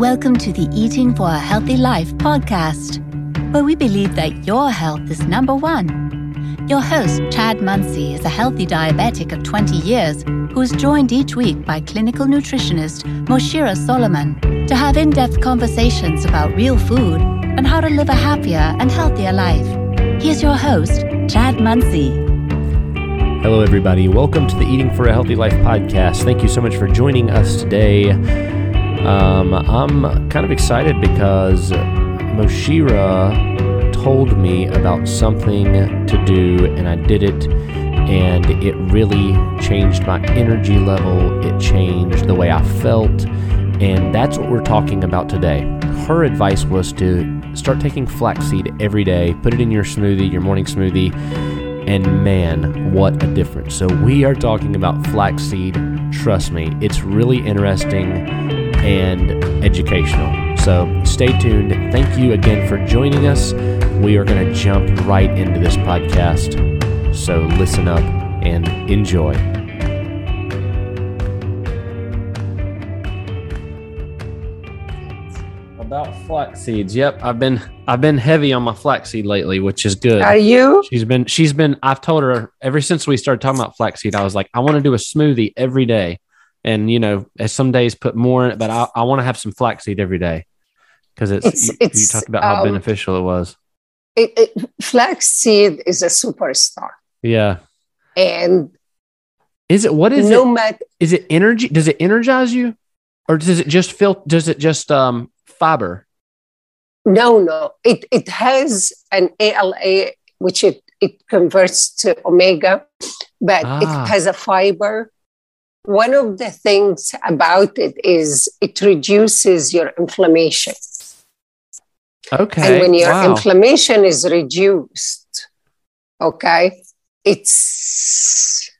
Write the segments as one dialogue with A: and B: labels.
A: Welcome to the Eating for a Healthy Life podcast, where we believe that your health is number one. Your host, Chad Munsey, is a healthy diabetic of 20 years who is joined each week by clinical nutritionist Moshira Solomon to have in depth conversations about real food and how to live a happier and healthier life. Here's your host, Chad Munsey.
B: Hello, everybody. Welcome to the Eating for a Healthy Life podcast. Thank you so much for joining us today. Um, I'm kind of excited because Moshira told me about something to do, and I did it, and it really changed my energy level. It changed the way I felt, and that's what we're talking about today. Her advice was to start taking flaxseed every day, put it in your smoothie, your morning smoothie and man, what a difference. So, we are talking about flaxseed. Trust me, it's really interesting and educational. So, stay tuned. Thank you again for joining us. We are going to jump right into this podcast. So, listen up and enjoy. About flax seeds. Yep, I've been I've been heavy on my flaxseed lately, which is good.
C: Are you?
B: She's been she's been I've told her ever since we started talking about flaxseed, I was like, I want to do a smoothie every day. And you know, as some days put more in it, but I, I want to have some flaxseed every day. Because it's,
C: It's-
B: you,
C: it's,
B: you talked about how
C: um,
B: beneficial it was.
C: It, it, flaxseed is a superstar,
B: Yeah.
C: and
B: Is it what is
C: no
B: it?
C: matter
B: Is it energy? Does it energize you? Or does it just feel does it just um fiber?
C: no, no, it it has an ALA which it it converts to omega, but
B: Ah.
C: it has a fiber. One of the things about it is it reduces your inflammation,
B: Okay.
C: and when your
B: wow.
C: inflammation is reduced, okay, it's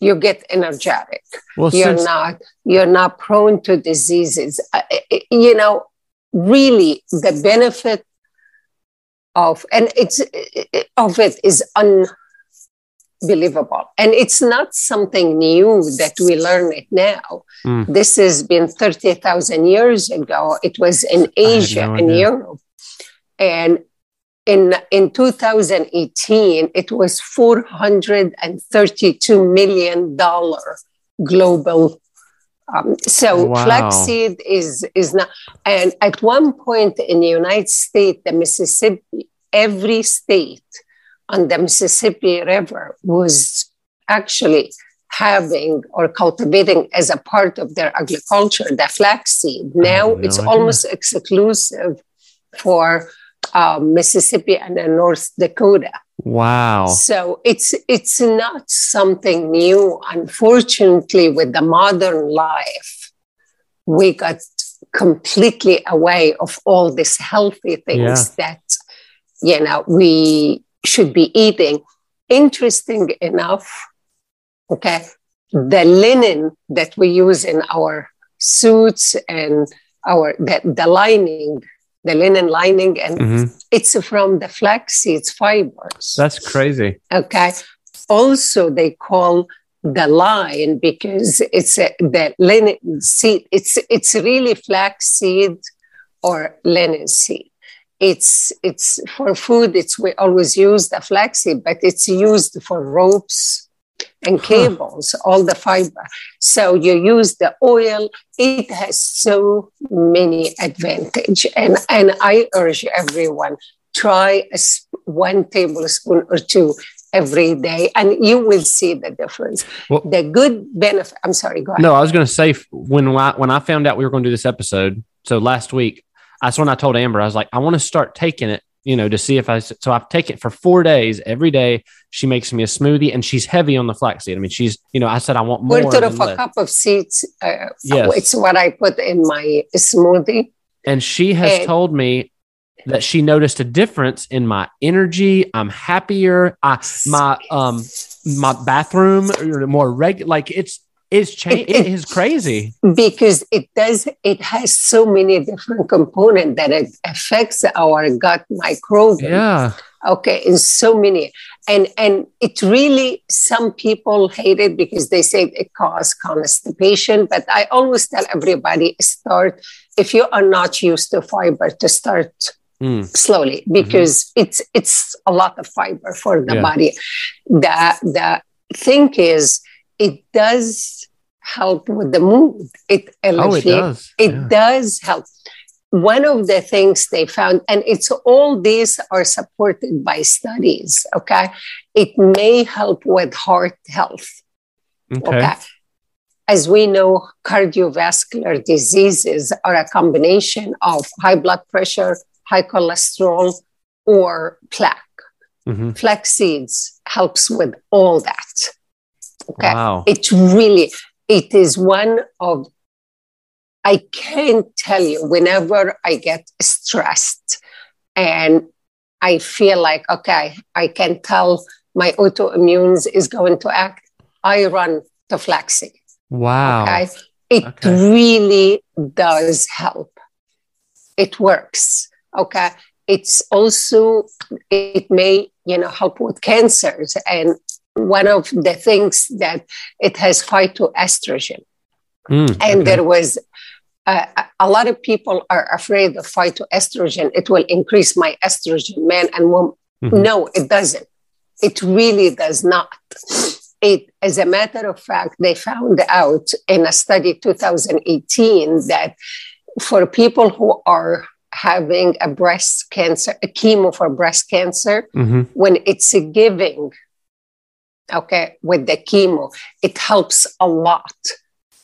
C: you get energetic.
B: well,
C: you're
B: since,
C: not you're not prone to diseases Uh, uh, you know really the benefit of and it's uh, of it is unbelievable and it's not something new that we learn it now.
B: Mm.
C: this has been 30,000 years ago. It was in asia
B: no
C: and europe. And in in 2018 it was 432 million dollar global um, so
B: Wow.
C: flaxseed is is not and at one point in the united states the mississippi every state on the mississippi river was actually having or cultivating as a part of their agriculture the flaxseed now
B: no
C: it's
B: idea.
C: almost exclusive for um, mississippi and north dakota
B: wow.
C: so it's it's not something new. Unfortunately, with the modern life, we got completely away of all these healthy things that you know we should be eating. Interesting enough, okay, the linen that we use in our suits and our the, the lining, the linen lining, and
B: Mhm.
C: it's from the flax. flaxseed fibers.
B: That's crazy.
C: Okay. Also, they call the line because it's a, the linen seed. It's it's really flax seed or linen seed. It's it's for food. It's we always use the flax seed, but it's used for ropes and
B: Huh.
C: cables, all the fiber. So you use the oil. It has so many advantage, and and I urge everyone try a, sp- one tablespoon or two every day, and you will see the difference.
B: Well-
C: the good benefit. I'm sorry. Go ahead.
B: No, I was going to say when I, when I found out we were going to do this episode, so last week, that's when I told Amber I was like, I want to start taking it, you know, to see if I. So I've taken it for four days every day. She makes me a smoothie, and she's heavy on the flaxseed. I mean, she's you know, I said I want more.
C: Quarter
B: than
C: of a
B: less.
C: cup of seeds. Uh,
B: Yes.
C: It's what I put in my smoothie.
B: and she has
C: And-
B: told me that she noticed a difference in my energy. I'm happier. I my um my bathroom are more regular. Like it's changed.
C: It-
B: It is crazy.
C: because it does it has so many different components that it affects our gut microbiome
B: Yeah.
C: Okay, in so many, and and it really some people hate it because they say it causes constipation. But I always tell everybody start if you are not used to fiber to start mm. slowly mm-hmm. because mm-hmm. it's it's a lot of fiber for the yeah. body. The the thing is, it does help with the mood. It
B: oh, it does.
C: It yeah. does help one of the things they found, and it's all these are supported by studies, okay? It may help with heart health.
B: Okay. okay?
C: As we know, cardiovascular diseases are a combination of high blood pressure, high cholesterol, or plaque. Mm-hmm. Flax seeds helps with all that. Okay.
B: Wow.
C: It really, it is one of I can't tell you whenever I get stressed and I feel like, okay, I can tell my autoimmune is going to act, I run to flaxseed.
B: Wow.
C: Okay? It okay. really does help. It works. Okay. It's also, it may, you know, help with cancers. And one of the things that it has phytoestrogen. Mm, and okay. there was uh, a lot of people are afraid of phytoestrogen. It will increase my estrogen, man and woman. Mm-hmm. No, it doesn't. It really does not. It, as a matter of fact, they found out in a study 2018 that for people who are having a breast cancer, a chemo for breast cancer, mm-hmm. when it's a giving, okay, with the chemo, it helps a lot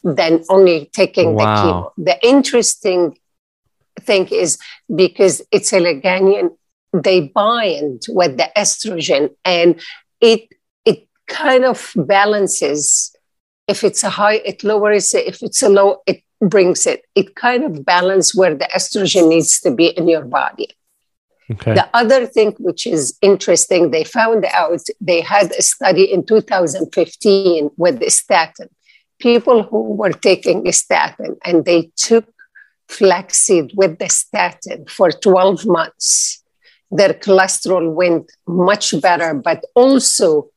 C: than only taking wow. the chemo. The interesting thing is because it's a lignan, they bind with the estrogen and it it kind of balances. If it's a high, it lowers it. If it's a low, it brings it. It kind of balances where the estrogen needs to be in your body. Okay. The other thing which is interesting, they found out they had a study in 2015 with the statin people who were taking statin and they took flaxseed with the statin for 12 months, their cholesterol went much better, but also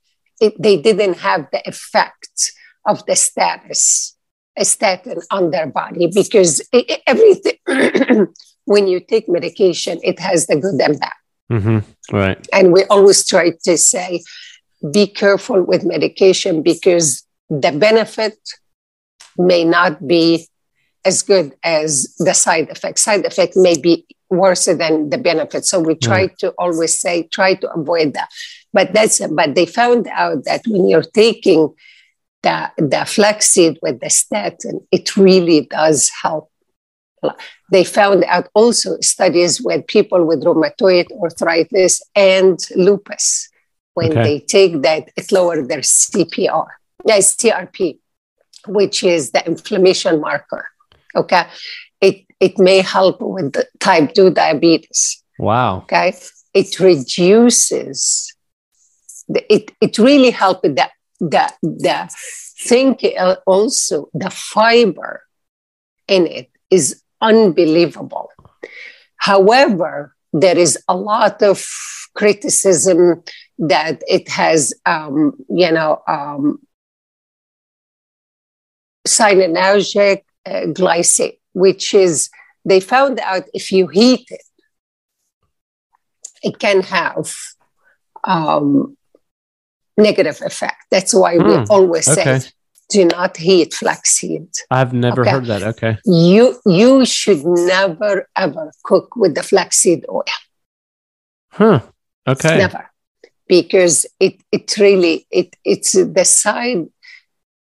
C: it, they didn't have the effect of the status, a statin on their body because it, everything, when you take medication, it has the good and bad.
B: Mm-hmm. Right.
C: And we always try to say, be careful with medication because the benefit may not be as good as the side effect. Side effect may be worse than the benefit. So we try to always say, try to avoid that. But that's but they found out that when you're taking the the flaxseed with the statin, it really does help. They found out also studies with people with rheumatoid arthritis and lupus. When okay. they take that, it lowered their CPR, yes, CRP which is the inflammation marker. Okay. It, it may help with the type 2 diabetes.
B: Wow.
C: Okay. It reduces, the, it, it really helps the, the, the thing also, the fiber in it is unbelievable. However, there is a lot of criticism that it has, um, you know, um, cholinergic uh, which is they found out if you heat it, it can have um, negative effect. That's why mm, we hmm, always okay. say do not heat flaxseed.
B: I've never okay? heard that. Okay.
C: You you should never ever cook with the flaxseed oil.
B: Huh. Okay.
C: Never. Because it it really it it's the side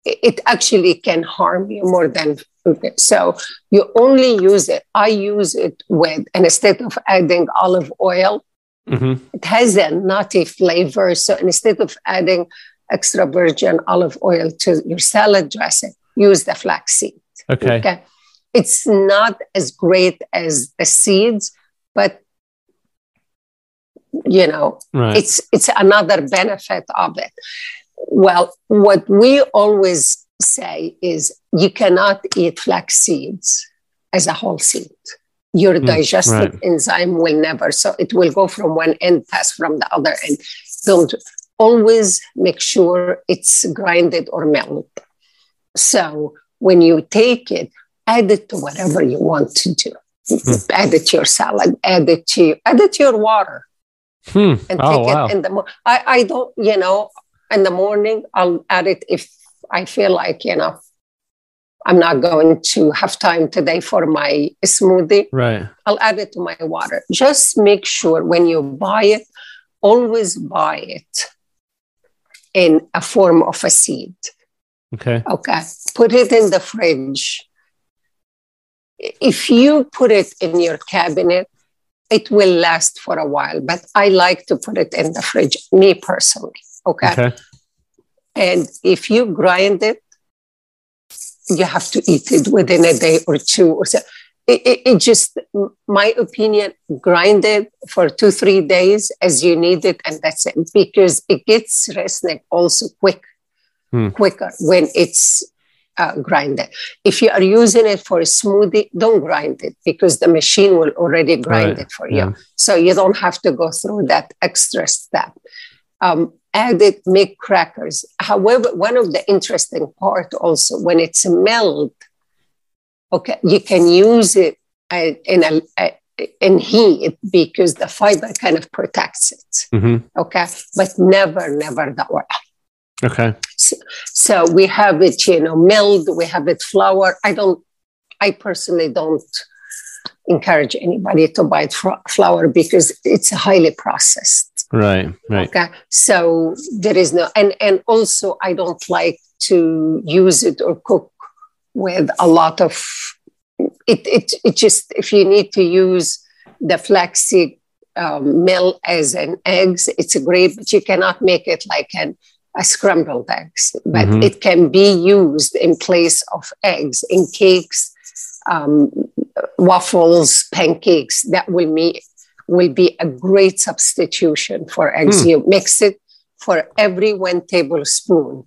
C: it actually can harm you more than okay. so you only use it i use it with and instead of adding olive oil mm-hmm. it has a nutty flavor so instead of adding extra virgin olive oil to your salad dressing use the flaxseed
B: okay. okay
C: it's not as great as the seeds but you know right. it's it's another benefit of it well, what we always say is you cannot eat flax seeds as a whole seed. Your digestive
B: right.
C: enzyme will never. So it will go from one end, pass from the other end. Don't always make sure it's grinded or melted. So when you take it, add it to whatever you want to do.
B: Hmm.
C: Add it to your salad, add it to add it to your water
B: Hmm.
C: and
B: Oh,
C: take
B: wow.
C: it in the morning. I, I don't, you know, in the morning, I'll add it if I feel like, you know, I'm not going to have time today for my smoothie.
B: Right.
C: I'll add it to my water. Just make sure when you buy it, always buy it in a form of a seed.
B: Okay.
C: Okay. Put it in the fridge. If you put it in your cabinet, it will last for a while, but I like to put it in the fridge, me personally. Okay.
B: Okay.
C: And if you grind it, you have to eat it within a day or two or so. It, it, it just, my opinion, grind it for two, three days as you need it, and that's it. Because it gets resnick also quick,
B: Hmm.
C: quicker when it's uh, grinded. If you are using it for a smoothie, don't grind it because the machine will already grind
B: Right,
C: it for
B: yeah.
C: you. So you don't have to go through that extra step. Um, add it, make crackers. However, one of the interesting part also when it's milled, okay, you can use it uh, in a, uh, in heat because the fiber kind of protects it.
B: hmm
C: Okay, but never, never the oil.
B: Okay.
C: So we have it, you know, milled, we have it flour. I don't, I personally don't encourage anybody to buy flour because it's highly processed.
B: Right. Right.
C: Okay. So there is no, and, and also I don't like to use it or cook with a lot of, it, it, it just, if you need to use the flaxseed um, mill as an eggs, it's a great, but you cannot make it like an, a scrambled eggs, but
B: Mhm.
C: it can be used in place of eggs in cakes, um, waffles, pancakes. That will be will be a great substitution for eggs. You mix it for every one tablespoon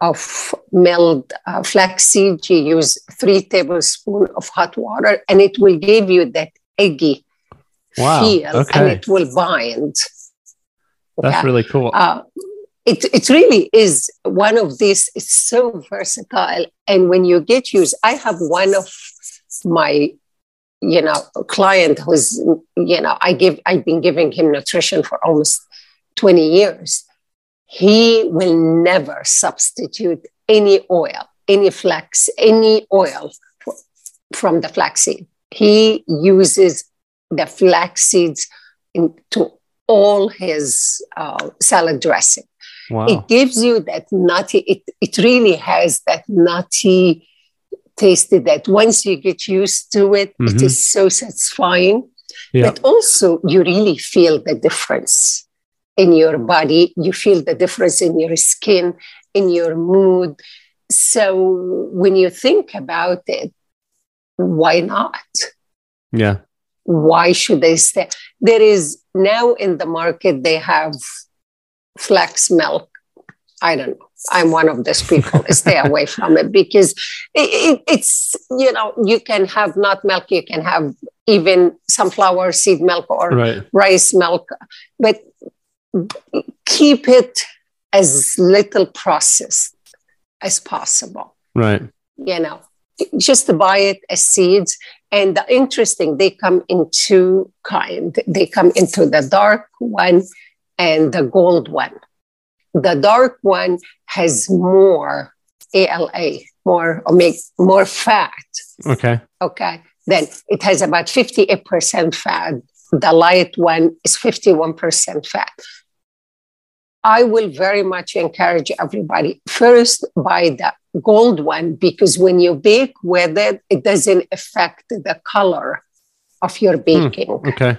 C: of milled uh, flaxseed. You use three tablespoons of hot water, and it will give you that eggy
B: Wow.
C: feel, and it will bind.
B: That's
C: Okay?
B: really cool.
C: uh, it, it really is one of these it's so versatile and when you get used i have one of my you know a client who's you know i give i've been giving him nutrition for almost 20 years. He will never substitute any oil any flax any oil from the flaxseed he uses the flax seeds into all his uh, salad dressing.
B: Wow.
C: it gives you that nutty it, it really has that nutty taste that once you get used to it it
B: Mhm.
C: is so satisfying
B: Yeah.
C: but also you really feel the difference in your body you feel the difference in your skin in your mood so when you think about it why not
B: Yeah.
C: why should they stay? There is now in the market, they have flax milk. I don't know. I'm one of those people. stay away from it because it, it, it's, you know, you can have nut milk, you can have even sunflower seed milk or
B: Right.
C: rice milk, but keep it as little processed as possible
B: Right.
C: you know, just to buy it as seeds. And the interesting, they come in two kind. They come into the dark one and the gold one. The dark one has more ALA, more omega, more fat.
B: Okay.
C: Okay. Then it has about 58% fat. The light one is 51% fat. I will very much encourage everybody first buy the gold one because when you bake with it, it doesn't affect the color of your hmm, baking.
B: Okay.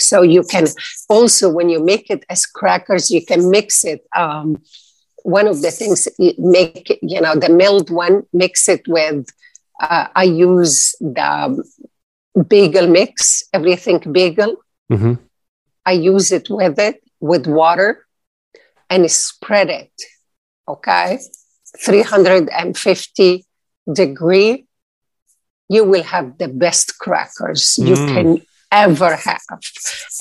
C: So you can also, when you make it as crackers, you can mix it. Um, one of the things make, you know, the milled one, mix it with. Uh, I use the bagel mix, everything bagel.
B: hmm
C: I use it with it with water, and spread it. Okay, 350 degree you will have the best crackers you
B: Mm.
C: can ever have.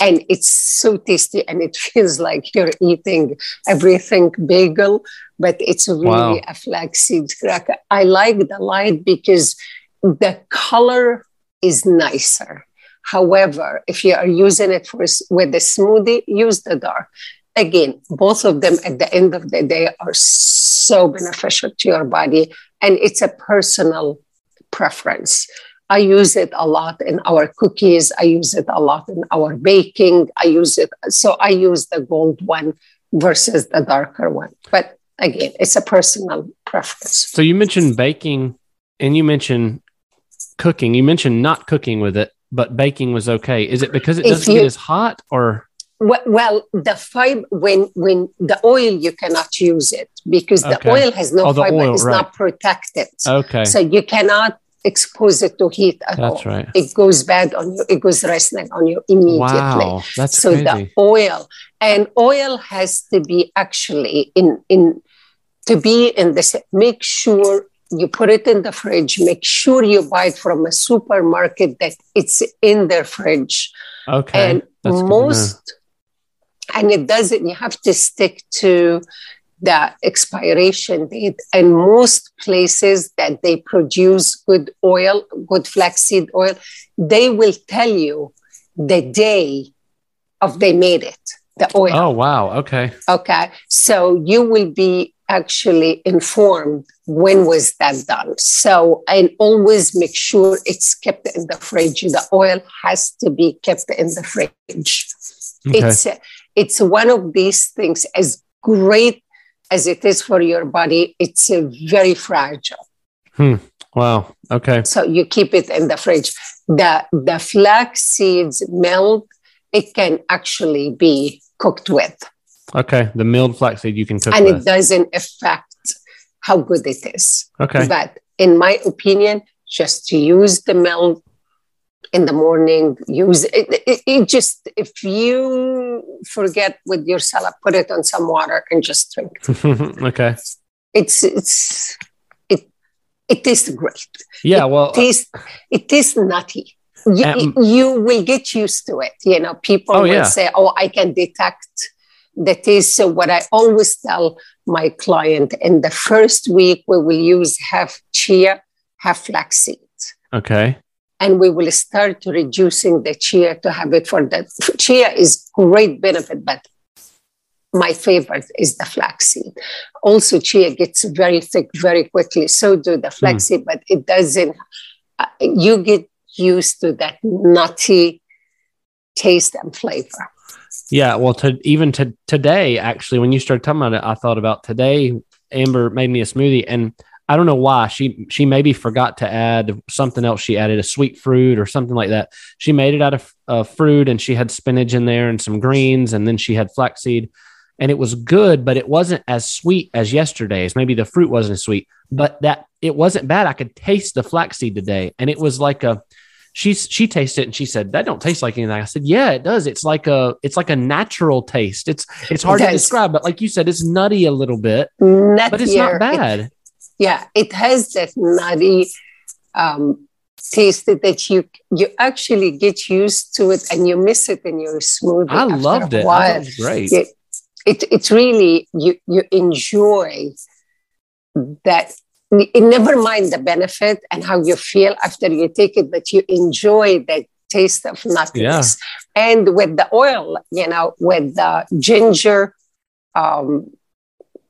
C: And it's so tasty and it feels like you're eating everything bagel, but it's really
B: Wow.
C: a flaxseed cracker. I like the light because the color is nicer. However, if you are using it for with a smoothie, use the dark. Again, both of them at the end of the day are so beneficial to your body, and it's a personal preference. I use it a lot in our cookies. I use it a lot in our baking. I use it. So I use the gold one versus the darker one. But again, it's a personal preference.
B: So you mentioned baking and you mentioned cooking. You mentioned not cooking with it, but baking was okay. Is it because it doesn't
C: you-
B: get as hot or
C: Well, the fiber when when the oil you cannot use it because the oil has no
B: Oh,
C: fiber.
B: oil,
C: it's
B: right.
C: not protected,
B: okay?
C: so you cannot expose it to heat at all.
B: That's right.
C: It goes bad on you. It goes resting on you immediately.
B: Wow, that's
C: so
B: crazy.
C: the oil and oil has to be actually in in to be in this make sure you put it in the fridge make sure you buy it from a supermarket that it's in their fridge
B: okay,
C: and most and it doesn't you have to stick to the expiration date. And most places that they produce good oil good flaxseed oil they will tell you the day of they made it the oil.
B: Oh wow, okay,
C: okay. So you will be actually informed when was that done. So and always make sure it's kept in the fridge. The oil has to be kept in the fridge.
B: Okay.
C: it's it's one of these things as great as it is for your body it's uh, very fragile.
B: Wow, okay,
C: so you keep it in the fridge. The the flax seeds melt it can actually be cooked with.
B: Okay. The milled flaxseed you can cook
C: and it doesn't affect how good it is.
B: Okay,
C: but in my opinion just to use the milk in the morning use it, it, it just if you forget with your salad put it on some water and just drink.
B: Okay.
C: it's it's it it tastes great.
B: Yeah, well,
C: it tastes it tastes nutty. You,
B: Um,
C: you will get used to it you know. People
B: Oh,
C: will
B: yeah.
C: say oh i can detect the taste. So what i always tell my client in the first week we will use half chia half flaxseed
B: okay,
C: and we will start to reducing the chia to have it for that. chia is great benefit but my favorite is the flaxseed also chia gets very thick very quickly so do the flaxseed but it doesn't uh, you get used to that nutty taste and flavor
B: yeah. Well, to even to today, actually, when you started talking about it, I thought about today. Amber made me a smoothie, and I don't know why she she maybe forgot to add something else. She added a sweet fruit or something like that. She made it out of uh, fruit, and she had spinach in there and some greens, and then she had flaxseed, and it was good, but it wasn't as sweet as yesterday's. Maybe the fruit wasn't as sweet, but that it wasn't bad. I could taste the flaxseed today, and it was like a. She she tasted it and she said that don't taste like anything. I said yeah, it does. It's like a it's like a natural taste. It's it's hard to describe, but like you said, it's nutty a little bit,
C: Nuttier.
B: but it's not bad.
C: Yeah it has that nutty um, taste that you you actually get used to it and you miss it in your smoothie
B: I loved it.
C: While.
B: thought it was great.
C: Yeah. it, it's really you you enjoy that never mind the benefit and how you feel after you take it but you enjoy that taste of nuttiness and with the oil you know with the ginger um,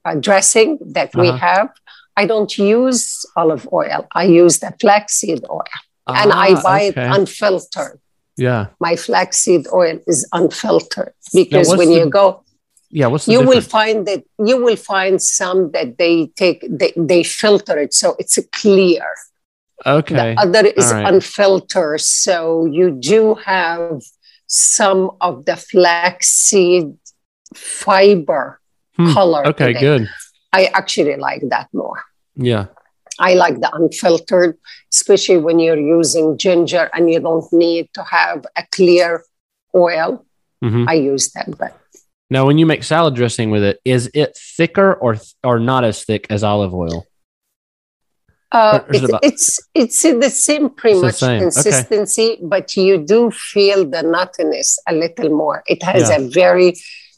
C: uh, dressing that we
B: Uh-huh.
C: have i don't use olive oil i use the flaxseed oil and i
B: Ah,
C: buy
B: okay.
C: it unfiltered
B: yeah.
C: my flaxseed oil is unfiltered because when
B: the-
C: you go
B: Yeah. What's the
C: you will find that you will find some that they take they, they filter it so it's a clear
B: okay.
C: the other is
B: right.
C: unfiltered so you do have some of the flaxseed fiber
B: Hmm,
C: color
B: Okay. Good.
C: I actually like that more
B: Yeah.
C: i like the unfiltered especially when you're using ginger and you don't need to have a clear oil
B: hmm
C: i use that but
B: Now, when you make salad dressing with it, is it thicker or or not as thick as olive oil?
C: Uh, it's, about, it's it's the same pretty much same. consistency, okay. but you do feel the nuttiness a little more. It has yeah. a very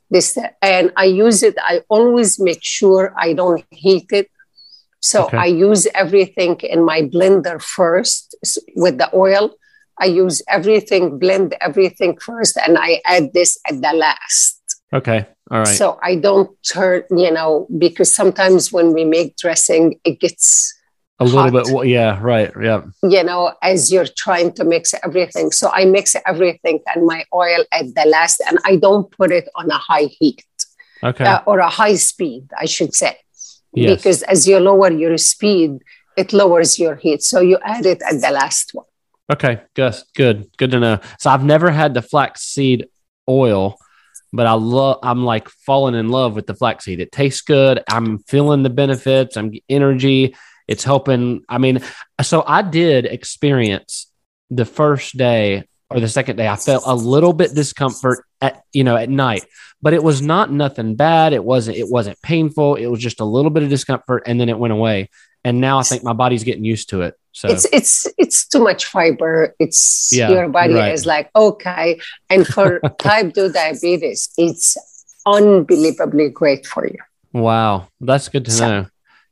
C: this, and I use it. I always make sure I don't heat it. So okay. I use everything in my blender first with the oil. I use everything, blend everything first, and I add this at the last.
B: Okay. All right.
C: So I don't turn, you know, because sometimes when we make dressing, it gets
B: a little bit yeah right yeah
C: you know as you're trying to mix everything so i mix everything and my oil at the last and i don't put it on a high heat
B: okay uh,
C: or a high speed i should say yes. because as you lower your speed it lowers your heat so you add it at the last one
B: okay good good good to know so i've never had the flaxseed oil but I love I'm like falling in love with the flaxseed. It tastes good. I'm feeling the benefits. I'm energy. It's helping. I mean, so I did experience the first day or the second day. I felt a little bit discomfort at you know at night, but it was not nothing bad. It wasn't. It wasn't painful. It was just a little bit of discomfort, and then it went away. And now I think my body's getting used to it. So
C: it's it's it's too much fiber. It's yeah, your body right. is like okay. And for type two diabetes, it's unbelievably great for you.
B: Wow, that's good to so, know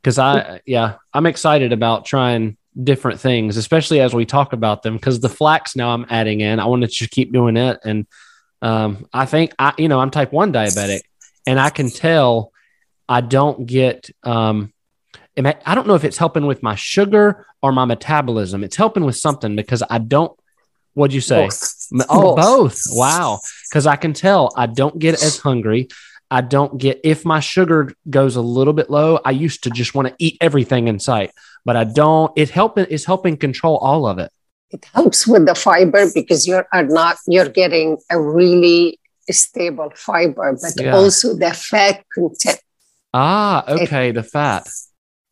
B: because I yeah I'm excited about trying different things, especially as we talk about them. Because the flax now I'm adding in, I want to just keep doing it, and um, I think I you know I'm type one diabetic, and I can tell I don't get um, I don't know if it's helping with my sugar or my metabolism. It's helping with something because I don't. What'd you say? Both. Oh, both. both. Wow. Because I can tell I don't get as hungry. I don't get if my sugar goes a little bit low. I used to just want to eat everything in sight, but I don't. It helping is helping control all of it.
C: It helps with the fiber because you're not you're getting a really stable fiber, but yeah. also the fat content.
B: Ah, okay, it, the fat.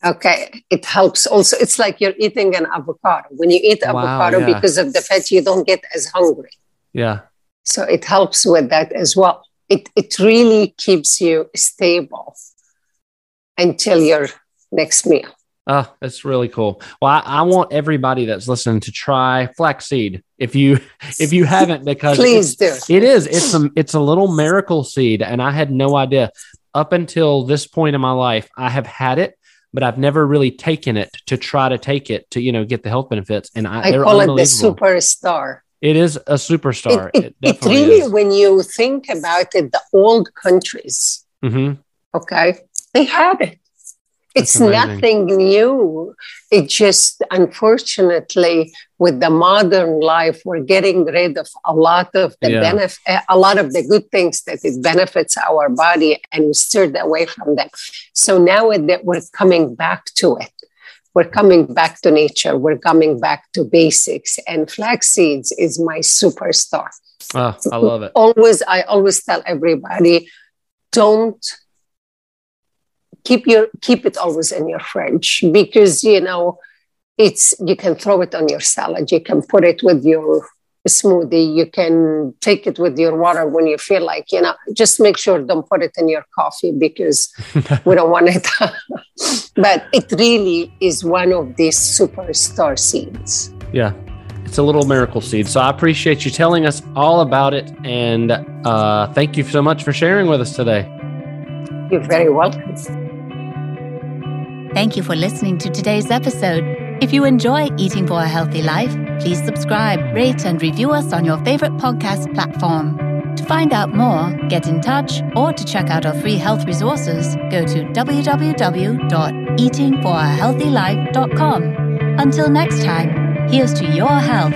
C: Okay, it helps also. It's like you're eating an avocado. When you eat avocado wow, yeah. because of the fat, you don't get as hungry.
B: Yeah.
C: So it helps with that as well it, it really keeps you stable until your next meal.
B: Oh, that's really cool. Well, I, I, want everybody that's listening to try flaxseed. If you if you haven't, because
C: please do.
B: It is. It's a it's a little miracle seed, and I had no idea up until this point in my life. I have had it, but I've never really taken it to try to take it to you know get the health benefits. And I,
C: I call it the superstar.
B: It is a superstar.
C: It, it, it, really, is. when you think about it, the old countries,
B: mm-hmm.
C: okay, they had it. It's nothing new. It just, unfortunately, with the modern life, we're getting rid of a lot of the yeah. benefit, a lot of the good things that it benefits our body, and we steered away from them. So now that we're coming back to it, we're coming back to nature. We're coming back to basics. And flax seeds is my superstar.
B: Oh, i love it.
C: Always i always tell everybody don't keep your keep it always in your fridge because you know it's you can throw it on your salad. You can put it with your smoothie. You can take it with your water when you feel like, you know, just make sure don't put it in your coffee because we don't want it. but it really is one of these superstar seeds.
B: Yeah. It's a little miracle seed. So I appreciate you telling us all about it. And uh, thank you so much for sharing with us today.
C: You're very welcome.
A: Thank you for listening to today's episode. If you enjoy Eating for a Healthy Life, please subscribe, rate, and review us on your favorite podcast platform. To find out more, get in touch, or to check out our free health resources, go to www.eatingforahealthylife.com. Until next time, here's to your health.